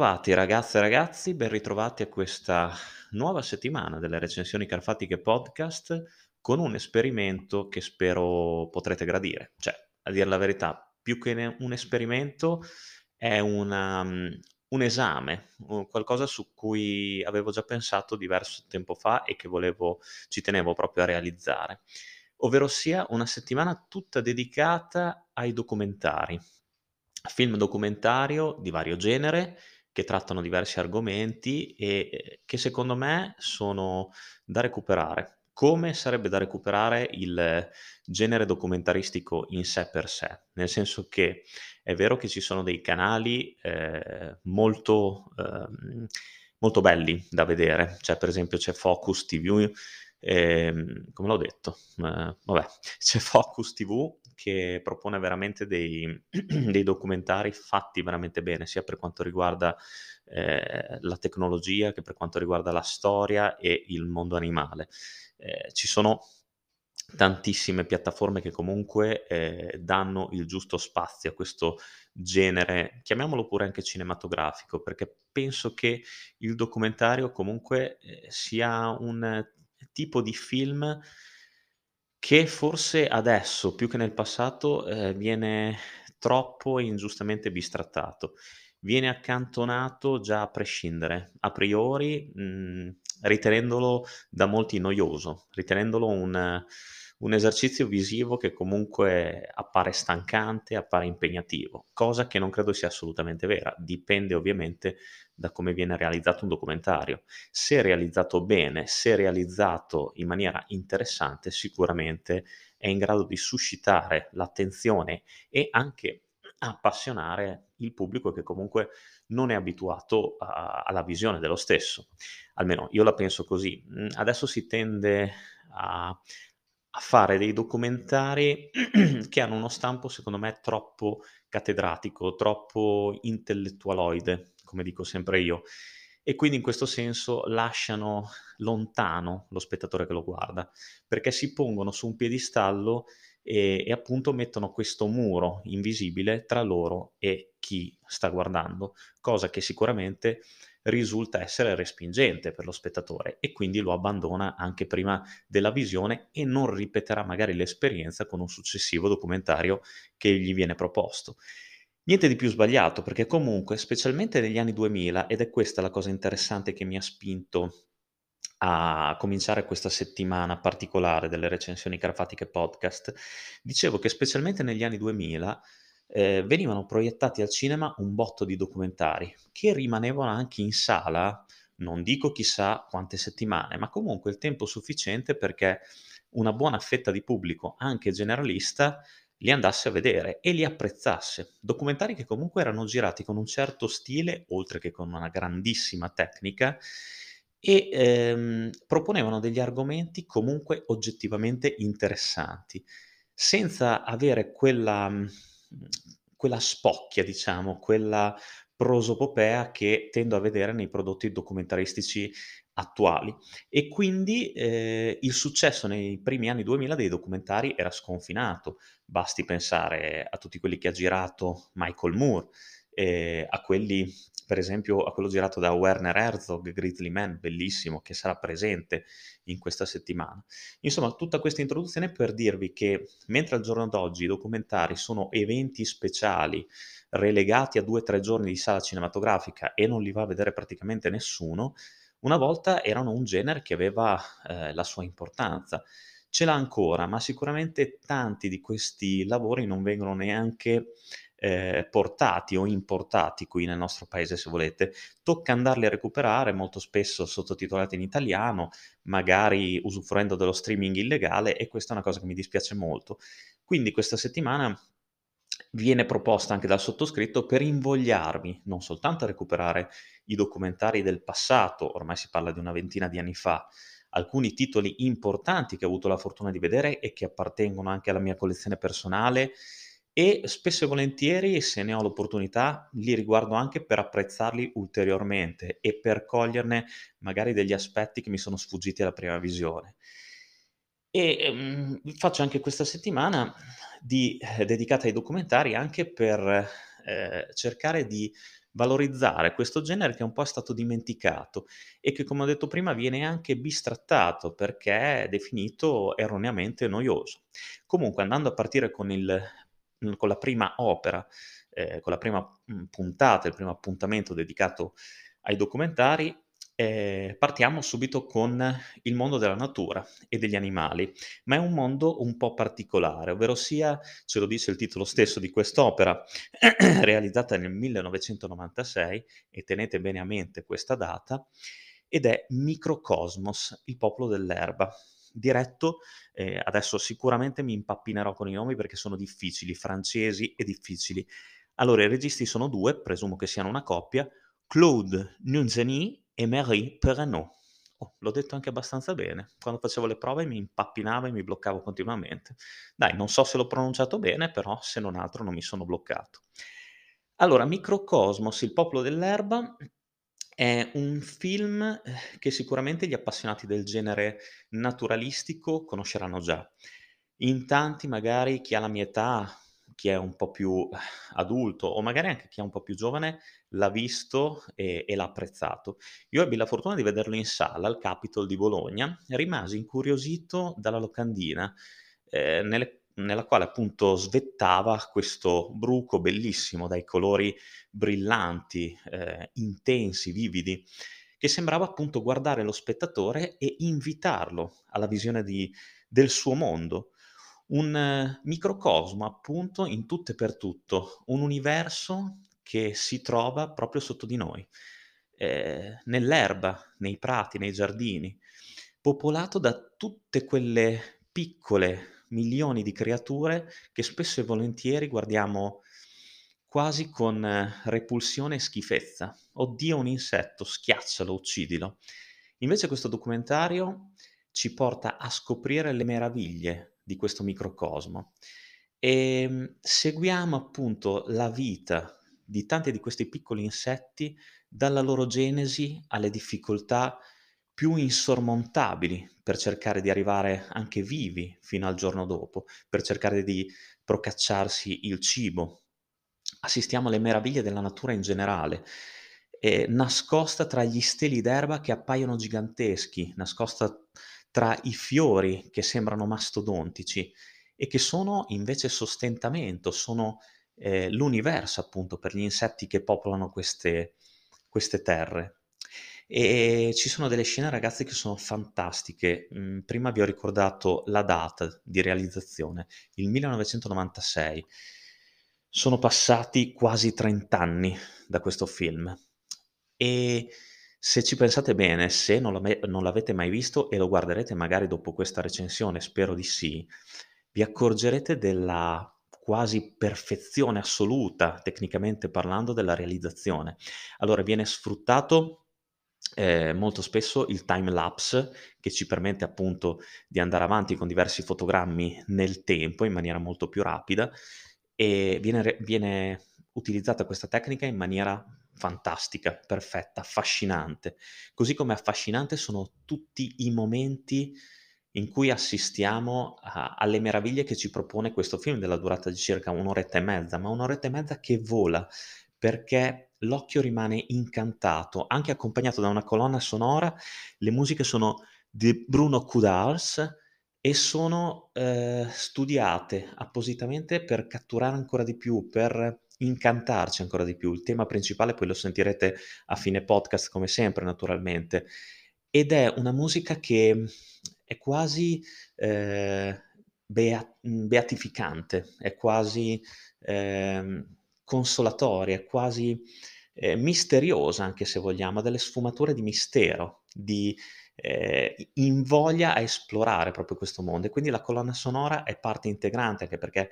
Bentrovati ragazze e ragazzi, ben ritrovati a questa nuova settimana delle recensioni carfatiche podcast con un esperimento che spero potrete gradire. Cioè, a dire la verità, più che un esperimento è una, mm, un esame, qualcosa su cui avevo già pensato diverso tempo fa e che volevo, ci tenevo proprio a realizzare, ovvero sia una settimana tutta dedicata ai documentari film documentario di vario genere, che trattano diversi argomenti e, ehm, che secondo me sono da recuperare. Come sarebbe da recuperare il genere documentaristico in sé per sé, nel senso che è vero che ci sono dei canali, ehm, molto, ehm, molto belli da vedere, cioè per esempio c'è Focus TV, ehm, come l'ho detto? Ehm, vabbè, c'è Focus TV che propone veramente dei, dei documentari fatti veramente bene, sia per quanto riguarda eh, la tecnologia che per quanto riguarda la storia e il mondo animale. Eh, ci sono tantissime piattaforme che comunque eh, danno il giusto spazio a questo genere, chiamiamolo pure anche cinematografico, perché penso che il documentario comunque eh, sia un tipo di film che forse adesso, più che nel passato, ehm, viene troppo e ingiustamente bistrattato. Viene accantonato già a prescindere, a priori, mhmm, ritenendolo da molti noioso, ritenendolo un un esercizio visivo che comunque appare stancante, appare impegnativo, cosa che non credo sia assolutamente vera. Dipende ovviamente da come viene realizzato un documentario. Se realizzato bene, se realizzato in maniera interessante, sicuramente è in grado di suscitare l'attenzione e anche appassionare il pubblico che comunque non è abituato a alla visione dello stesso. Almeno io la penso così. Mhmm, adesso si tende a a fare dei documentari che hanno uno stampo, secondo me, troppo cattedratico, troppo intellettualoide, come dico sempre io, e quindi in questo senso lasciano lontano lo spettatore che lo guarda, perché si pongono su un piedistallo e e appunto mettono questo muro invisibile tra loro e chi sta guardando, cosa che sicuramente risulta essere respingente per lo spettatore e quindi lo abbandona anche prima della visione e non ripeterà magari l'esperienza con un successivo documentario che gli viene proposto. Niente di più sbagliato perché comunque, specialmente negli anni 2000, ed è questa la cosa interessante che mi ha spinto a cominciare questa settimana particolare delle recensioni carfatiche podcast, dicevo che specialmente negli anni 2000 ehm, venivano proiettati al cinema un botto di documentari, che rimanevano anche in sala, non dico chissà quante settimane, ma comunque il tempo sufficiente perché una buona fetta di pubblico, anche generalista, li andasse a vedere e li apprezzasse. Documentari che comunque erano girati con un certo stile, oltre che con una grandissima tecnica, e, ehm, proponevano degli argomenti comunque oggettivamente interessanti, senza avere quella quella spocchia diciamo, quella prosopopea che tendo a vedere nei prodotti documentaristici attuali. E quindi, ehm, il successo nei primi anni 2000 dei documentari era sconfinato. Basti pensare a tutti quelli che ha girato Michael Moore, ehm, a quelli per esempio a quello girato da Werner Herzog, Grizzly Man, bellissimo, che sarà presente in questa settimana. Insomma, tutta questa introduzione per dirvi che mentre al giorno d'oggi i documentari sono eventi speciali relegati a due o tre giorni di sala cinematografica e non li va a vedere praticamente nessuno, una volta erano un genere che aveva eh, la sua importanza. Ce l'ha ancora, ma sicuramente tanti di questi lavori non vengono neanche eh, portati o importati qui nel nostro paese se volete, tocca andarli a recuperare molto spesso sottotitolati in italiano, magari usufruendo dello streaming illegale e questa è una cosa che mi dispiace molto. Quindi questa settimana viene proposta anche dal sottoscritto per invogliarvi non soltanto a recuperare i documentari del passato, ormai si parla di una ventina di anni fa, alcuni titoli importanti che ho avuto la fortuna di vedere e che appartengono anche alla mia collezione personale e spesso e volentieri, se ne ho l'opportunità, li riguardo anche per apprezzarli ulteriormente e per coglierne magari degli aspetti che mi sono sfuggiti alla prima visione. E, ehm, faccio anche questa settimana di ehm, dedicata ai documentari anche per, ehm, cercare di valorizzare questo genere che un po' è stato dimenticato e che, come ho detto prima, viene anche bistrattato perché è definito erroneamente noioso. Comunque, andando a partire con, il, con la prima opera, eh, con la prima puntata, il primo appuntamento dedicato ai documentari, eh, partiamo subito con il mondo della natura e degli animali, ma è un mondo un po' particolare, ovvero sia, ce lo dice il titolo stesso di quest'opera, realizzata nel 1996, e tenete bene a mente questa data, ed è Microcosmos, il popolo dell'erba, diretto, eh, adesso sicuramente mi impappinerò con i nomi perché sono difficili, francesi e difficili. Allora, i registi sono due, presumo che siano una coppia, Claude Nunzeni e Marie Perrenot. Oh, l'ho detto anche abbastanza bene. Quando facevo le prove mi impappinavo e mi bloccavo continuamente. Dai, non so se l'ho pronunciato bene, però se non altro non mi sono bloccato. Allora, Microcosmos, il popolo dell'erba, è un film eh, che sicuramente gli appassionati del genere naturalistico conosceranno già. In tanti, magari chi ha la mia età, chi è un po' più adulto o magari anche chi è un po' più giovane l'ha visto e, e l'ha apprezzato. Io ebbi la fortuna di vederlo in sala al Capitol di Bologna e rimasi incuriosito dalla locandina eh, nelle, nella quale appunto svettava questo bruco bellissimo dai colori brillanti, eh, intensi, vividi che sembrava appunto guardare lo spettatore e invitarlo alla visione di, del suo mondo. Un eh, microcosmo appunto in tutto e per tutto, un universo che si trova proprio sotto di noi, eh, nell'erba, nei prati, nei giardini, popolato da tutte quelle piccole milioni di creature che spesso e volentieri guardiamo quasi con eh, repulsione e schifezza. Oddio un insetto, schiaccialo, uccidilo. Invece questo documentario ci porta a scoprire le meraviglie di questo microcosmo. E ehm, seguiamo appunto la vita di tanti di questi piccoli insetti dalla loro genesi alle difficoltà più insormontabili per cercare di arrivare anche vivi fino al giorno dopo, per cercare di procacciarsi il cibo. Assistiamo alle meraviglie della natura in generale, eh, nascosta tra gli steli d'erba che appaiono giganteschi, nascosta tra i fiori che sembrano mastodontici e che sono invece sostentamento, sono eh, l'universo appunto per gli insetti che popolano queste, queste terre. E ci sono delle scene, ragazzi, che sono fantastiche. Mm, prima vi ho ricordato la data di realizzazione, il 1996. Sono passati quasi 30 anni da questo film e se ci pensate bene, se non, l'ave- non l'avete mai visto e lo guarderete magari dopo questa recensione, spero di sì, vi accorgerete della quasi perfezione assoluta, tecnicamente parlando, della realizzazione. Allora viene sfruttato eh, molto spesso il time lapse che ci permette appunto di andare avanti con diversi fotogrammi nel tempo in maniera molto più rapida e viene, viene utilizzata questa tecnica in maniera fantastica, perfetta, affascinante. Così come affascinante sono tutti i momenti in cui assistiamo a, alle meraviglie che ci propone questo film della durata di circa un'oretta e mezza, ma un'oretta e mezza che vola perché l'occhio rimane incantato, anche accompagnato da una colonna sonora. Le musiche sono di Bruno Kudals e sono eh, studiate appositamente per catturare ancora di più, per incantarci ancora di più. Il tema principale poi lo sentirete a fine podcast come sempre naturalmente ed è una musica che è quasi eh, bea- beatificante, è quasi eh, consolatoria, quasi eh, misteriosa anche se vogliamo, ha delle sfumature di mistero, di eh, invoglia a esplorare proprio questo mondo e quindi la colonna sonora è parte integrante anche perché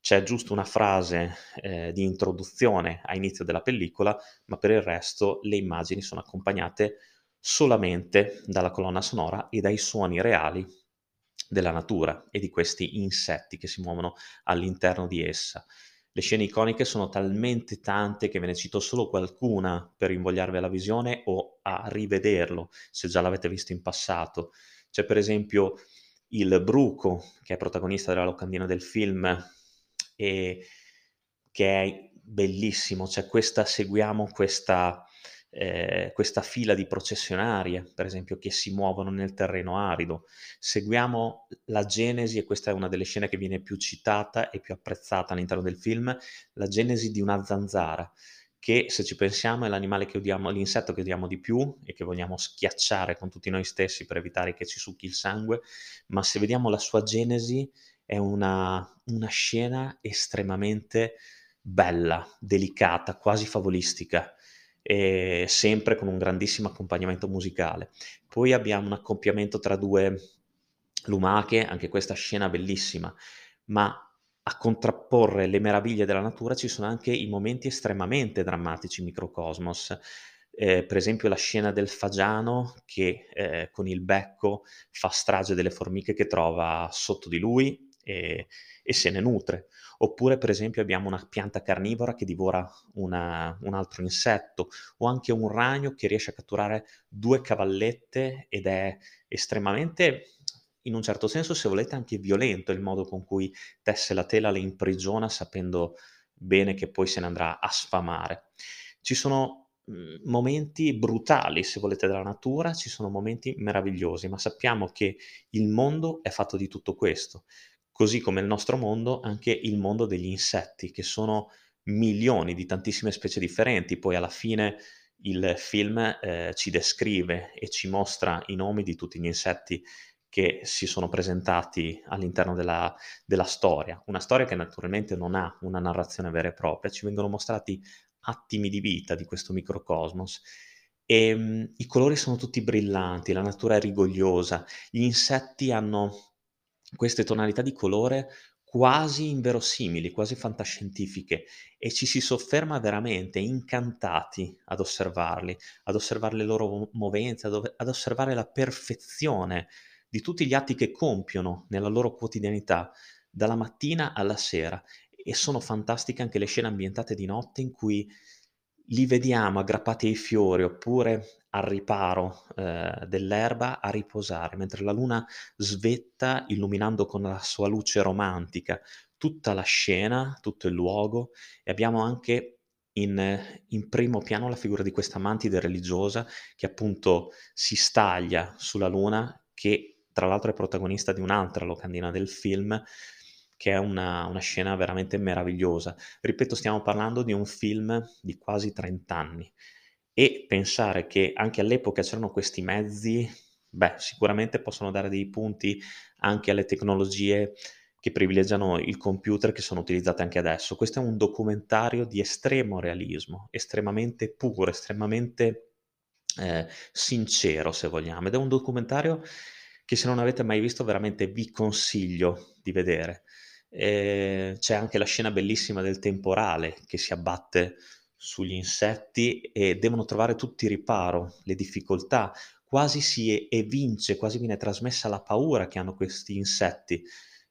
c'è giusto una frase eh, di introduzione a inizio della pellicola, ma per il resto le immagini sono accompagnate solamente dalla colonna sonora e dai suoni reali della natura e di questi insetti che si muovono all'interno di essa. Le scene iconiche sono talmente tante che ve ne cito solo qualcuna per invogliarvi alla visione o a rivederlo se già l'avete visto in passato. C'è per esempio il bruco, che è protagonista della locandina del film, e che è bellissimo, cioè questa seguiamo questa ehm, questa fila di processionarie, per esempio, che si muovono nel terreno arido. Seguiamo la genesi, e questa è una delle scene che viene più citata e più apprezzata all'interno del film, la genesi di una zanzara, che se ci pensiamo è l'animale che odiamo l'insetto che odiamo di più e che vogliamo schiacciare con tutti noi stessi per evitare che ci succhi il sangue, ma se vediamo la sua genesi è una una scena estremamente bella, delicata, quasi favolistica e sempre con un grandissimo accompagnamento musicale. Poi abbiamo un accoppiamento tra 2 lumache, anche questa scena bellissima, ma a contrapporre le meraviglie della natura ci sono anche i momenti estremamente drammatici in microcosmos. Ehm, per esempio la scena del fagiano che, ehm, con il becco fa strage delle formiche che trova sotto di lui e e se ne nutre. Oppure per esempio abbiamo una pianta carnivora che divora una un altro insetto, o anche un ragno che riesce a catturare 2 cavallette ed è estremamente in un certo senso, se volete, anche violento il modo con cui tesse la tela, le imprigiona sapendo bene che poi se ne andrà a sfamare. Ci sono, mhmm, momenti brutali, se volete, della natura, ci sono momenti meravigliosi, ma sappiamo che il mondo è fatto di tutto questo. Così come il nostro mondo, anche il mondo degli insetti, che sono milioni di tantissime specie differenti. Poi alla fine il film, ehm, ci descrive e ci mostra i nomi di tutti gli insetti che si sono presentati all'interno della della storia. Una storia che naturalmente non ha una narrazione vera e propria, ci vengono mostrati attimi di vita di questo microcosmos. Ehm, i colori sono tutti brillanti, la natura è rigogliosa, gli insetti hanno queste tonalità di colore quasi inverosimili, quasi fantascientifiche e ci si sofferma veramente incantati ad osservarli, ad osservare le loro movenze, ad osservare la perfezione di tutti gli atti che compiono nella loro quotidianità, dalla mattina alla sera. E sono fantastiche anche le scene ambientate di notte in cui li vediamo aggrappati ai fiori oppure al riparo, ehm, dell'erba a riposare, mentre la luna svetta illuminando con la sua luce romantica tutta la scena, tutto il luogo e abbiamo anche in in primo piano la figura di questa mantide religiosa che appunto si staglia sulla luna, che tra l'altro è protagonista di un'altra locandina del film, che è una una scena veramente meravigliosa. Ripeto, stiamo parlando di un film di quasi 30 anni e pensare che anche all'epoca c'erano questi mezzi, beh, sicuramente possono dare dei punti anche alle tecnologie che privilegiano il computer che sono utilizzate anche adesso. Questo è un documentario di estremo realismo, estremamente puro, estremamente, ehm, sincero se vogliamo, ed è un documentario che se non avete mai visto veramente vi consiglio di vedere. Ehm, c'è anche la scena bellissima del temporale che si abbatte sugli insetti e devono trovare tutti riparo, le difficoltà, quasi si evince, quasi viene trasmessa la paura che hanno questi insetti,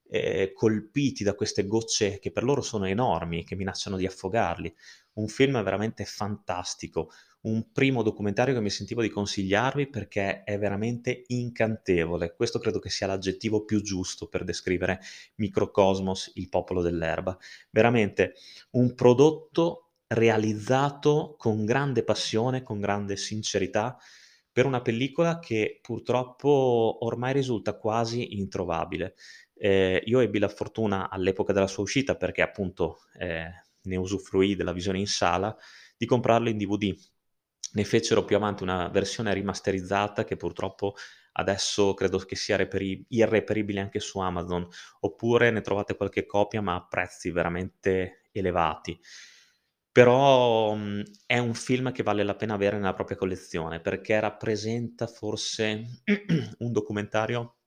ehm, colpiti da queste gocce che per loro sono enormi, che minacciano di affogarli. Un film veramente fantastico, un primo documentario che mi sentivo di consigliarvi perché è veramente incantevole. Questo credo che sia l'aggettivo più giusto per descrivere Microcosmos, il popolo dell'erba. Veramente un prodotto realizzato con grande passione, con grande sincerità, per una pellicola che purtroppo ormai risulta quasi introvabile. Ehm, io ebbi la fortuna all'epoca della sua uscita, perché appunto, ehm, ne usufruii della visione in sala, di comprarlo in DVD. Ne fecero più avanti una versione rimasterizzata che purtroppo adesso credo che sia reperi irreperibile anche su Amazon, oppure ne trovate qualche copia ma a prezzi veramente elevati. Però, mhmm, è un film che vale la pena avere nella propria collezione, perché rappresenta forse un documentario,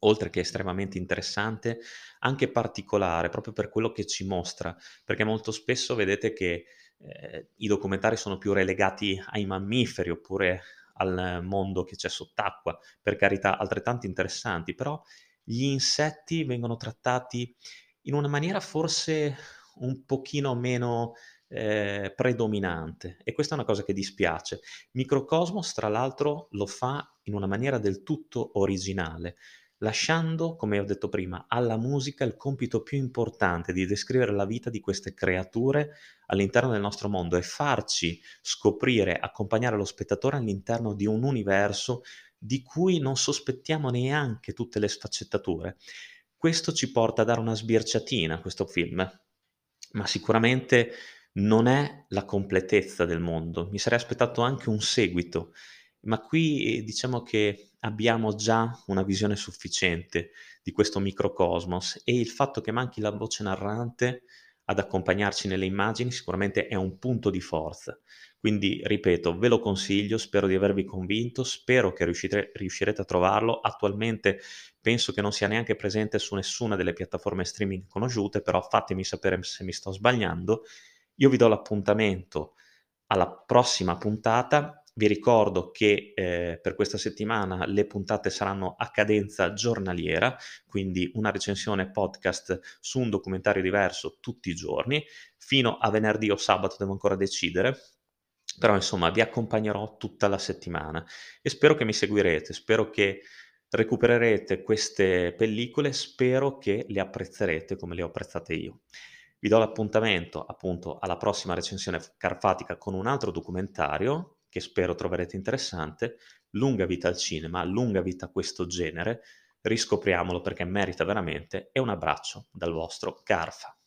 oltre che estremamente interessante, anche particolare, proprio per quello che ci mostra, perché molto spesso vedete che, ehm, i documentari sono più relegati ai mammiferi, oppure al mondo che c'è sott'acqua, per carità altrettanto interessanti, però gli insetti vengono trattati in una maniera forse un pochino meno ehm, predominante e questa è una cosa che dispiace. Microcosmos tra l'altro lo fa in una maniera del tutto originale. lasciando, come ho detto prima, alla musica il compito più importante di descrivere la vita di queste creature all'interno del nostro mondo e farci scoprire, accompagnare lo spettatore all'interno di un universo di cui non sospettiamo neanche tutte le sfaccettature. Questo ci porta a dare una sbirciatina a questo film, ma sicuramente non è la completezza del mondo. Mi sarei aspettato anche un seguito, ma qui diciamo che abbiamo già una visione sufficiente di questo microcosmos e il fatto che manchi la voce narrante ad accompagnarci nelle immagini sicuramente è un punto di forza. Quindi, ripeto, ve lo consiglio, spero di avervi convinto, spero che riuscite, riuscirete a trovarlo. Attualmente penso che non sia neanche presente su nessuna delle piattaforme streaming conosciute, però fatemi sapere se mi sto sbagliando. Io vi do l'appuntamento alla prossima puntata vi ricordo che eh, per questa settimana le puntate saranno a cadenza giornaliera, quindi una recensione podcast su un documentario diverso tutti i giorni. Fino a venerdì o sabato devo ancora decidere, però insomma vi accompagnerò tutta la settimana e spero che mi seguirete, spero che recupererete queste pellicole, spero che le apprezzerete come le ho apprezzate io. Vi do l'appuntamento appunto alla prossima recensione carfatica con un altro documentario che spero troverete interessante, lunga vita al cinema, lunga vita a questo genere, riscopriamolo perché merita veramente e un abbraccio dal vostro Carfa.